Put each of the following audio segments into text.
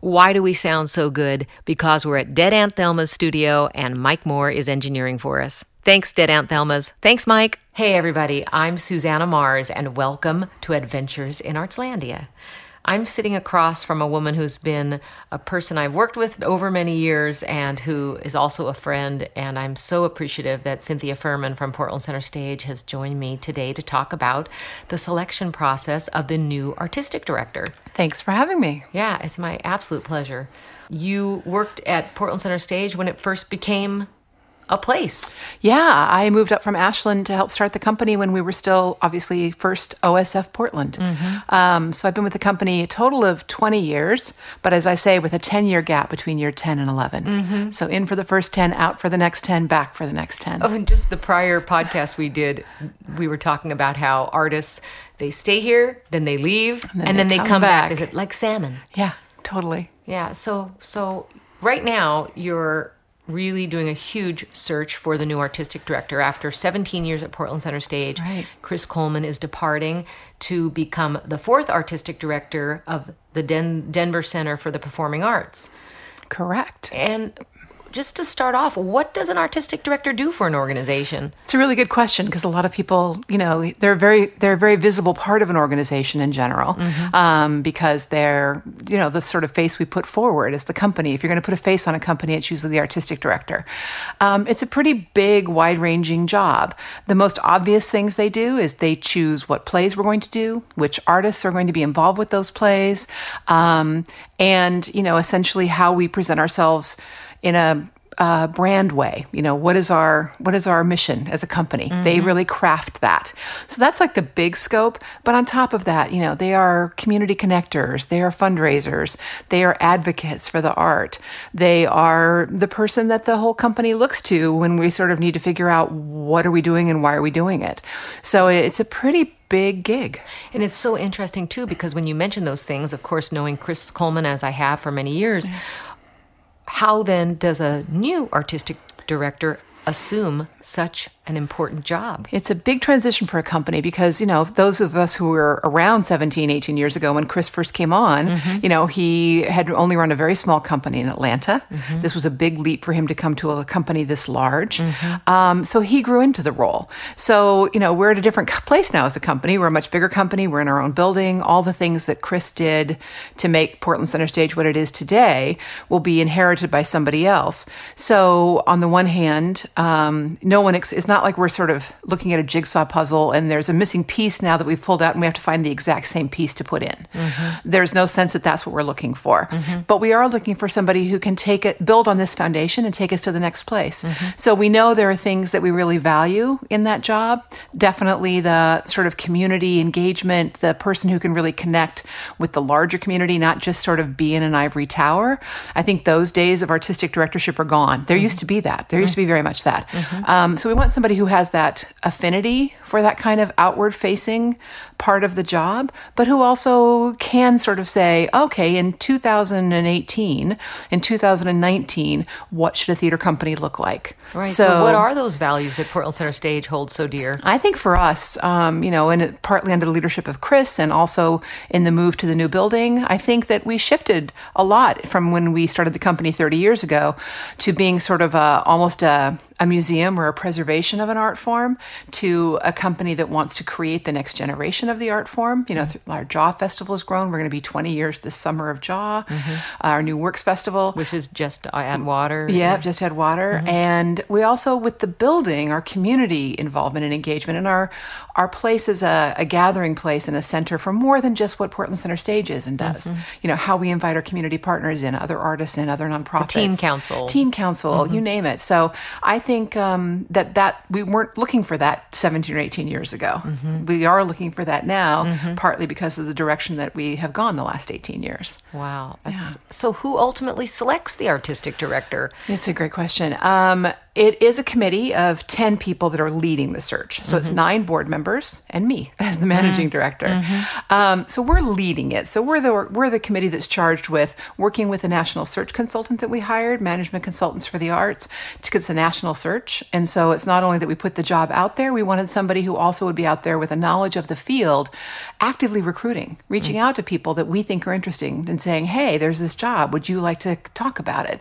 Why do we sound so good? Because we're at Dead Aunt Thelma's studio and Mike Moore is engineering for us. Thanks, Dead Aunt Thelma's. Thanks, Mike. Hey, everybody. I'm Susanna Mars, and welcome to Adventures in Artslandia. I'm sitting across from a woman who's been a person I've worked with over many years and who is also a friend. And I'm so appreciative that Cynthia Fuhrman from Portland Center Stage has joined me today to talk about the selection process of the new artistic director. Thanks for having me. Yeah, it's my absolute pleasure. You worked at Portland Center Stage when it first became a place. Yeah, I moved up from Ashland to help start the company when we were still obviously first OSF Portland. Mm-hmm. Um, so I've been with the company a total of 20 years, but as I say, with a 10 year gap between year 10 and 11. Mm-hmm. So in for the first 10, out for the next 10, back for the next 10. Oh, and just the prior podcast we did, we were talking about how artists, they stay here, then they leave, and then, and they, then they, come, come back. back. Is it like salmon? Yeah, totally. Yeah, so so right now you're really doing a huge search for the new artistic director. After 17 years at Portland Center Stage, right. Chris Coleman is departing to become the fourth artistic director of the Den- Denver Center for the Performing Arts. Correct. And just to start off, what does an artistic director do for an organization? It's a really good question because a lot of people, you know, they're very they're a very visible part of an organization in general mm-hmm. um, because they're you know the sort of face we put forward as the company. If you're going to put a face on a company, it's usually the artistic director. Um, it's a pretty big, wide ranging job. The most obvious things they do is they choose what plays we're going to do, which artists are going to be involved with those plays, um, and you know essentially how we present ourselves in a uh, brand way. You know, what is our what is our mission as a company? Mm-hmm. They really craft that. So that's like the big scope. But on top of that, you know, they are community connectors. They are fundraisers. They are advocates for the art. They are the person that the whole company looks to when we sort of need to figure out what are we doing and why are we doing it. So it's a pretty big gig. And it's so interesting too because when you mention those things, of course, knowing Chris Coleman as I have for many years. Yeah how then does a new artistic director assume such an important job. It's a big transition for a company because, you know, those of us who were around 17, 18 years ago when Chris first came on, mm-hmm. you know, he had only run a very small company in Atlanta. Mm-hmm. This was a big leap for him to come to a company this large. Mm-hmm. Um, so he grew into the role. So, you know, we're at a different place now as a company. We're a much bigger company. We're in our own building. All the things that Chris did to make Portland Center Stage what it is today will be inherited by somebody else. So, on the one hand, um, no one, ex- it's not not like we're sort of looking at a jigsaw puzzle and there's a missing piece now that we've pulled out and we have to find the exact same piece to put in. Mm-hmm. There's no sense that that's what we're looking for. Mm-hmm. But we are looking for somebody who can take it, build on this foundation and take us to the next place. Mm-hmm. So we know there are things that we really value in that job. Definitely the sort of community engagement, the person who can really connect with the larger community, not just sort of be in an ivory tower. I think those days of artistic directorship are gone. There used to be that. There used to be very much that. Mm-hmm. Um, so we want somebody somebody who has that affinity for that kind of outward facing part of the job, but who also can sort of say, okay, in 2018, in 2019, what should a theater company look like? Right. So, so what are those values that Portland Center Stage holds so dear? I think for us, um, you know, and partly under the leadership of Chris and also in the move to the new building, I think that we shifted a lot from when we started the company 30 years ago to being sort of a, almost a, a museum or a preservation of an art form to a company that wants to create the next generation of the art form. You know, mm-hmm. our Jaw Festival has grown. We're going to be 20 years this summer of Jaw. Mm-hmm. Our New Works Festival, which is just uh, add water. Yeah, just add water. Mm-hmm. And we also, with the building, our community involvement and engagement, and our our place is a, a gathering place and a center for more than just what Portland Center Stage is and does. Mm-hmm. You know, how we invite our community partners in, other artists in, other nonprofits, the Teen Council, Teen Council, you mm-hmm. name it. So I think um, that that we weren't looking for that 17 or 18 years ago. Mm-hmm. We are looking for that now, mm-hmm. partly because of the direction that we have gone the last 18 years. Wow. Yeah. So, who ultimately selects the artistic director? It's a great question. Um, it is a committee of 10 people that are leading the search. So it's nine board members and me as the managing director. Um, so we're leading it. So we're the, we're the committee that's charged with working with the national search consultant that we hired, management consultants for the arts, to it's a national search. And so it's not only that we put the job out there, we wanted somebody who also would be out there with a knowledge of the field, actively recruiting, reaching out to people that we think are interesting and saying, hey, there's this job. Would you like to talk about it?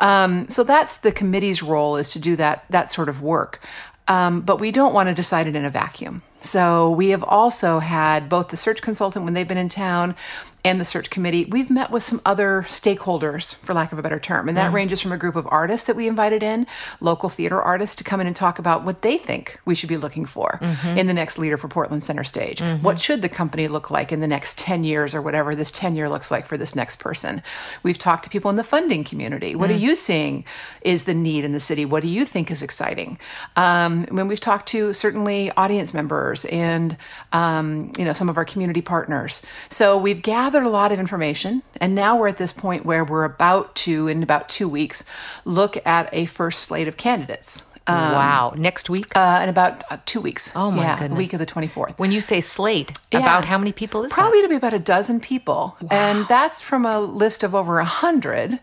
Um, so that's the committee's role is to do that that sort of work. Um, but we don't want to decide it in a vacuum. So we have also had both the search consultant when they've been in town and the search committee. We've met with some other stakeholders, for lack of a better term, and that ranges from a group of artists that we invited in, local theater artists, to come in and talk about what they think we should be looking for in the next leader for Portland Center Stage. What should the company look like in the next 10 years or whatever this 10 year looks like for this next person? We've talked to people in the funding community. What are you seeing is the need in the city? What do you think is exciting? Um, when we've talked to certainly audience members and um, you know some of our community partners, so we've gathered a lot of information, and now we're at this point where we're about to, in about two weeks, look at a first slate of candidates. Wow. Next week? Uh, in about uh, two weeks. Oh, my yeah, goodness. The week of the 24th. when you say slate, Yeah. about how many people is that Probably to be about a dozen people. And that's from a list of over a hundred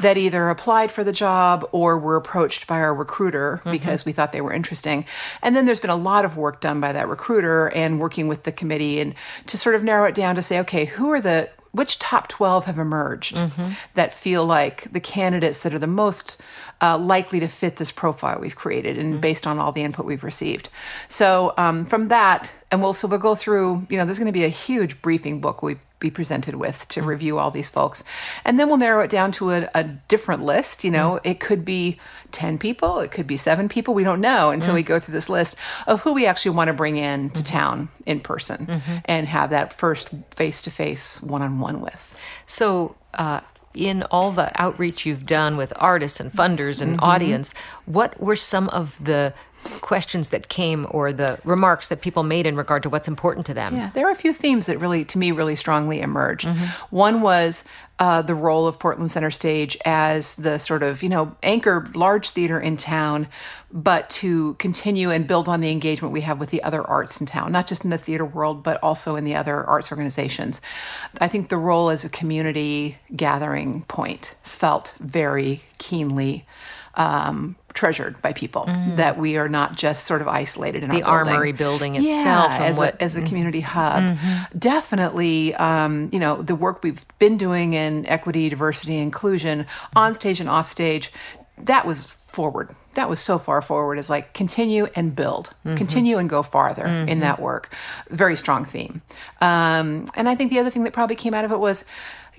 that either applied for the job or were approached by our recruiter Mm-hmm. because we thought they were interesting. And then there's been a lot of work done by that recruiter and working with the committee and to sort of narrow it down to say, okay, who are the which top 12 have emerged Mm-hmm. that feel like the candidates that are the most uh, likely to fit this profile we've created and Mm-hmm. based on all the input we've received so um, from that and we'll so we'll go through you know there's going to be a huge briefing book we be presented with to mm. review all these folks. And then we'll narrow it down to a, a different list you know. Mm. It could be 10 people it could be seven people we don't know until we mm. go through this list of who we actually want to bring in to mm-hmm. town in person mm-hmm. and have that first face-to-face one-on-one with. So, uh, in all the outreach you've done with artists and funders and mm-hmm. audience, what were some of the questions that came or the remarks that people made in regard to what's important to them? Yeah, there are a few themes that really, to me, really strongly emerged. One was uh, the role of Portland Center Stage as the sort of, you know, anchor large theater in town, but to continue and build on the engagement we have with the other arts in town, not just in the theater world, but also in the other arts organizations. I think the role as a community gathering point felt very keenly um, treasured by people. That we are not just sort of isolated in The our building. Armory building itself and as, what- a, as a community hub. Definitely, um, you know, the work we've been doing in equity, diversity, inclusion on stage and off stage, that was forward. That was so far forward as like continue and build, continue and go farther in that work. Very strong theme. Um, and I think the other thing that probably came out of it was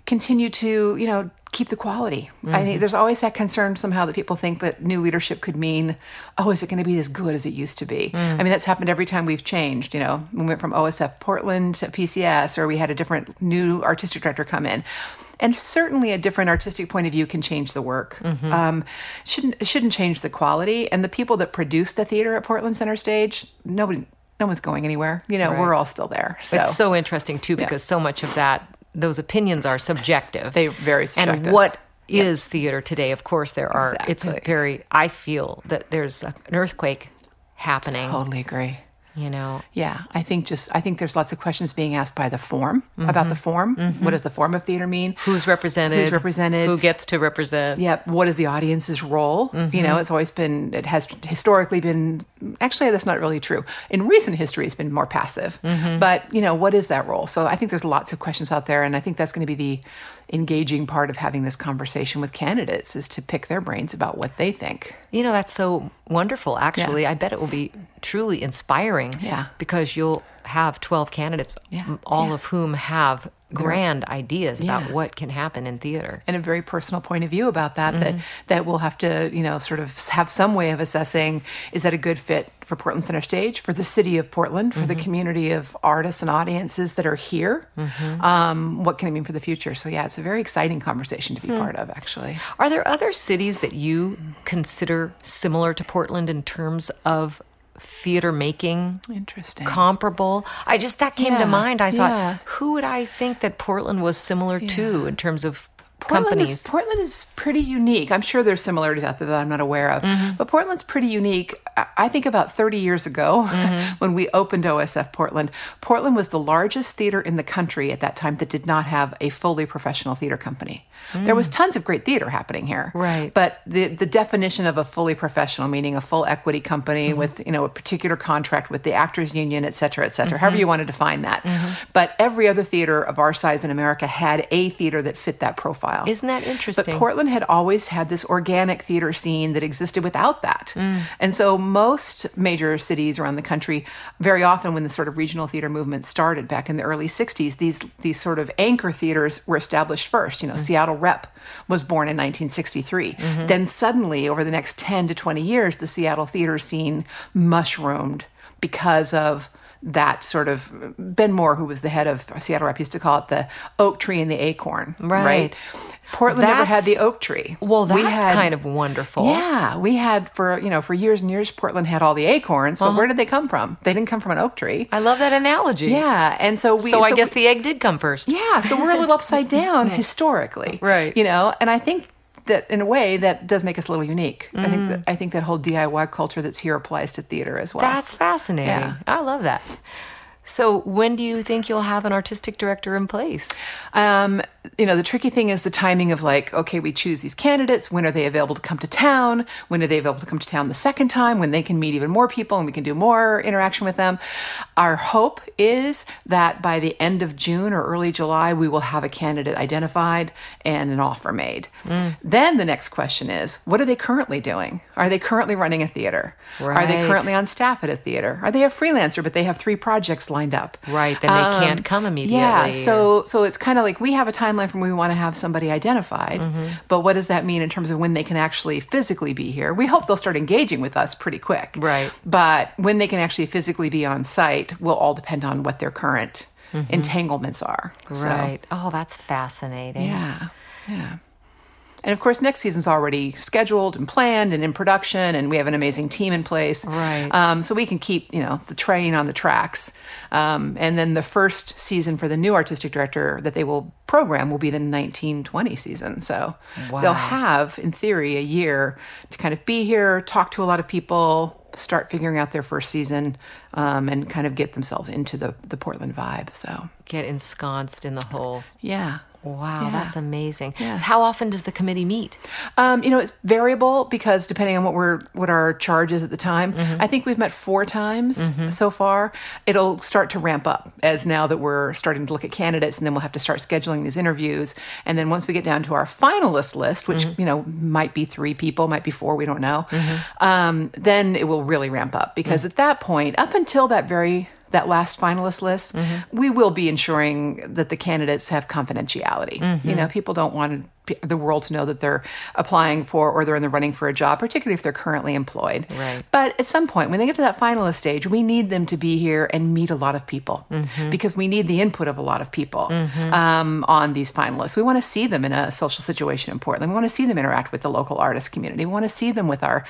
continue to, you know, keep the quality. I think mm-hmm. there's always that concern somehow that people think that new leadership could mean, oh, is it going to be as good as it used to be? Mm. I mean, that's happened every time we've changed. You know, we went from OSF Portland to PCS, or we had a different new artistic director come in. And certainly, a different artistic point of view can change the work. Mm-hmm. Um, shouldn't shouldn't change the quality. And the people that produce the theater at Portland Center Stage, nobody, no one's going anywhere. You know, we're all still there. So It's so interesting too because so much of that those opinions are subjective. They very subjective. And what is theater today? Of course, there are. It's Exactly. very. I feel that there's a- an earthquake happening. totally agree. You know, Yeah, I think just I think there's lots of questions being asked by the form about the mm-hmm. form. Mm-hmm. What does the form of theater mean? who's represented? Who's represented? Who gets to represent? Yeah, what is the audience's role? You know, mm-hmm. it's always been it has historically been actually that's not really true. In recent history it's been more passive. But, you know, what is that role? So I think there's lots of questions out there and I think that's going to be the engaging part of having this conversation with candidates is to pick their brains about what they think. You know, that's so wonderful. Actually, I bet it will be truly inspiring. Yeah. Because you'll have 12 candidates, Yeah, all yeah. of whom have grand ideas about Yeah. what can happen in theater. and a very personal point of view about that that Mm-hmm. that we'll have to you know sort of have some way of assessing is that a good fit for Portland Center Stage for the city of Portland for the Mm-hmm. community of artists and audiences that are here Mm-hmm. um, what can it mean for the future so yeah it's a very exciting conversation to be Hmm. part of actually Are there other cities that you consider similar to Portland in terms of theater making? interesting Comparable. I just that came Yeah, to mind. I thought, yeah. who would I think that Portland was similar to in terms of Portland companies. Is, Portland is pretty unique. I'm sure there's similarities out there that I'm not aware of, Mm-hmm. but Portland's pretty unique. I- think about 30 years ago, Mm-hmm. when we opened OSF Portland, Portland was the largest theater in the country at that time that did not have a fully professional theater company. There was tons of great theater happening here, Mm. Right. But the the definition of a fully professional, meaning a full equity company Mm-hmm. with you know a particular contract with the actors union, et cetera, et cetera, Mm-hmm. however you want to define that. But every other theater of our size in America had a theater that fit that profile. Isn't that interesting? But? Portland had always had this organic theater scene that existed without that. Mm. And so most major cities around the country, very often when the sort of regional theater movement started back in the early 60s, these these sort of anchor theaters were established first. You know, Seattle Rep was born in 1963. Then suddenly over the next 10 to 20 years, the Seattle theater scene mushroomed because of that sort of Ben Moore, who was the head of Seattle Rep, used to call it the oak tree and the acorn. Right. Portland never had the oak tree. well, that's We had- kind of wonderful. yeah, we had for you know for years and years. Portland had all the acorns, but Uh-huh. where did they come from? They didn't come from an oak tree. I love that analogy. Yeah, and so we. So, I guess we- the egg did come first. yeah, so we're a little upside down historically, Right. You know, and I think that in a way that does make us a little unique. I think Mm. that I think that whole DIY culture that's here applies to theater as well. That's fascinating. Yeah. I love that. So, when do you think you'll have an artistic director in place? Um, you know, the tricky thing is the timing of like, okay, we choose these candidates. When are they available to come to town? When are they available to come to town the second time? When they can meet even more people and we can do more interaction with them. Our hope is that by the end of June or early July, we will have a candidate identified and an offer made. Then the next question is, what are they currently doing? Are they currently running a theater? Are they currently on staff at a theater? Are they a freelancer, but they have three projects lined up? Right, then they can't come immediately. Yeah, so so it's kind of like we have a timeline from when we want to have somebody identified, Mm-hmm. but what does that mean in terms of when they can actually physically be here? We hope they'll start engaging with us pretty quick. Right. But when they can actually physically be on site will all depend on what their current entanglements are. So, Mm-hmm. Right. Oh, that's fascinating. yeah. Yeah. And of course, next season's already scheduled and planned and in production, and we have an amazing team in place. Right. Um, so we can keep, you know, the train on the tracks. Um, and then the first season for the new artistic director that they will program will be the 1920 season. So Wow. they'll have, in theory, a year to kind of be here, talk to a lot of people, start figuring out their first season, um, and kind of get themselves into the the Portland vibe. So Get ensconced in the whole. yeah. Wow, Yeah. that's amazing. Yeah. So how often does the committee meet? Um, you know, it's variable because depending on what we're what our charge is at the time. Mm-hmm. I think we've met four times so far. It'll start to ramp up as now that we're starting to look at candidates, and then we'll have to start scheduling these interviews. And then once we get down to our finalist list, which Mm-hmm. you know might be three people, might be four, we don't know. Um, then it will really ramp up because at that point, up until that very that last finalist list, mm-hmm. we will be ensuring that the candidates have confidentiality. You mm-hmm. know, people don't want p- the world to know that they're applying for or they're in the running for a job, particularly if they're currently employed. Right. But at some point, when they get to that finalist stage, we need them to be here and meet a lot of people mm-hmm. because we need the input of a lot of people mm-hmm. um, on these finalists. We want to see them in a social situation in Portland. We want to see them interact with the local artist community. We want to see them with our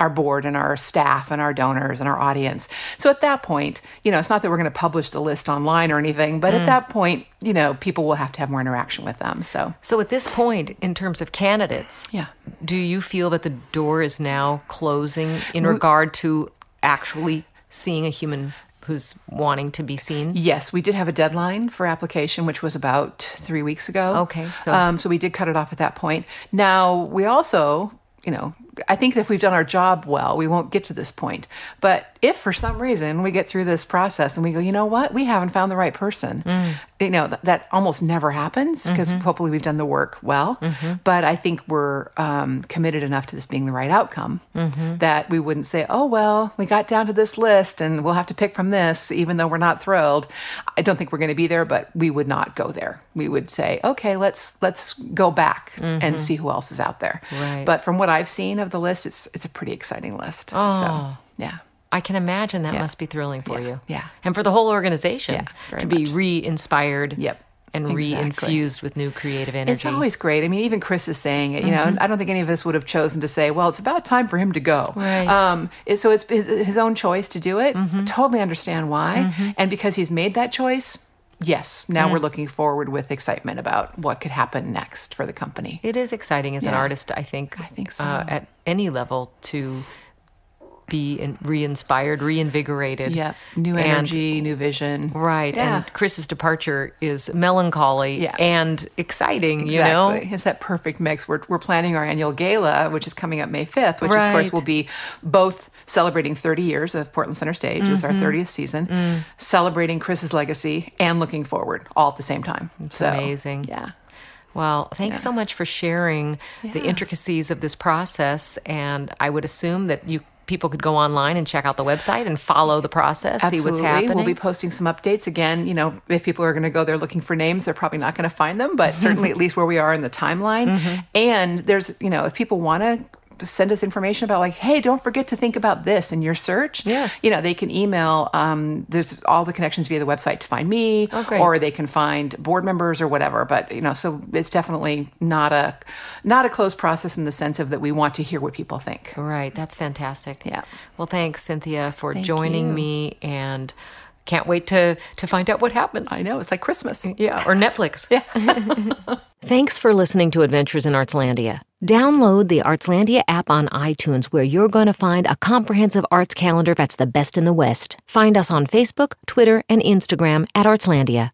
our board and our staff and our donors and our audience. So at that point, you know, it's not that we're going to publish the list online or anything, but at mm. that point, you know, people will have to have more interaction with them. So So at this point, in terms of candidates, yeah. do you feel that the door is now closing in regard to actually seeing a human who's wanting to be seen? Yes, we did have a deadline for application, which was about three weeks ago. Okay, so- um, so we did cut it off at that point. Now we also, you know, I think if we've done our job well, we won't get to this point. But if for some reason we get through this process and we go, you know what, we haven't found the right person, you know, th- that almost never happens because mm-hmm. hopefully we've done the work well. Mm-hmm. But I think we're um, committed enough to this being the right outcome mm-hmm. that we wouldn't say, oh, well, we got down to this list and we'll have to pick from this, even though we're not thrilled. I don't think we're going to be there, but we would not go there. We would say, okay, let's let's go back and see who else is out there. Right. But from what I've seen of the list, it's it's a pretty exciting list. So yeah. I can imagine that must be thrilling for Yeah, you. yeah. And for the whole organization Yeah, to be much. re inspired Yep, and exactly. re infused with new creative energy. It's always great. I mean, even Chris is saying it. You know, I don't think any of us would have chosen to say, "Well, it's about time for him to go." Right. Um, so it's his, his own choice to do it. Totally understand why, and because he's made that choice, yes, now we're looking forward with excitement about what could happen next for the company. It is exciting as an artist, I think. I think so. Uh, at any level to be in, re-inspired, reinvigorated. Yeah, new And- energy, new vision. Right. Yeah. And Chris's departure is melancholy Yeah. and exciting, you know? It's that perfect mix. We're, we're planning our annual gala, which is coming up May 5th, which, of course, will be both celebrating 30 years of Portland Center Stage. Mm-hmm. our 30th season, Mm. celebrating Chris's legacy and looking forward all at the same time. It's amazing. Yeah. Well, thanks so much for sharing the intricacies of this process. And I would assume that you people could go online and check out the website and follow the process, see what's happening. We'll be posting some updates. Again, you know, if people are going to go there looking for names, they're probably not going to find them, but certainly at least where we are in the timeline. Mm-hmm. And there's, you know, if people want to send us information about like, hey, don't forget to think about this in your search. Yes. You know, they can email, um, there's all the connections via the website to find me, Oh, great. or they can find board members or whatever. But, you know, so it's definitely not a, not a closed process in the sense of that we want to hear what people think. Right. That's fantastic. Yeah. Well, thanks, Cynthia, for Thank joining you. me and can't wait to to find out what happens. I know, it's like Christmas. Mm, yeah, or Netflix. Yeah. Thanks for listening to Adventures in Artslandia. Download the Artslandia app on iTunes where you're going to find a comprehensive arts calendar that's the best in the West. Find us on Facebook, Twitter, and Instagram at Artslandia.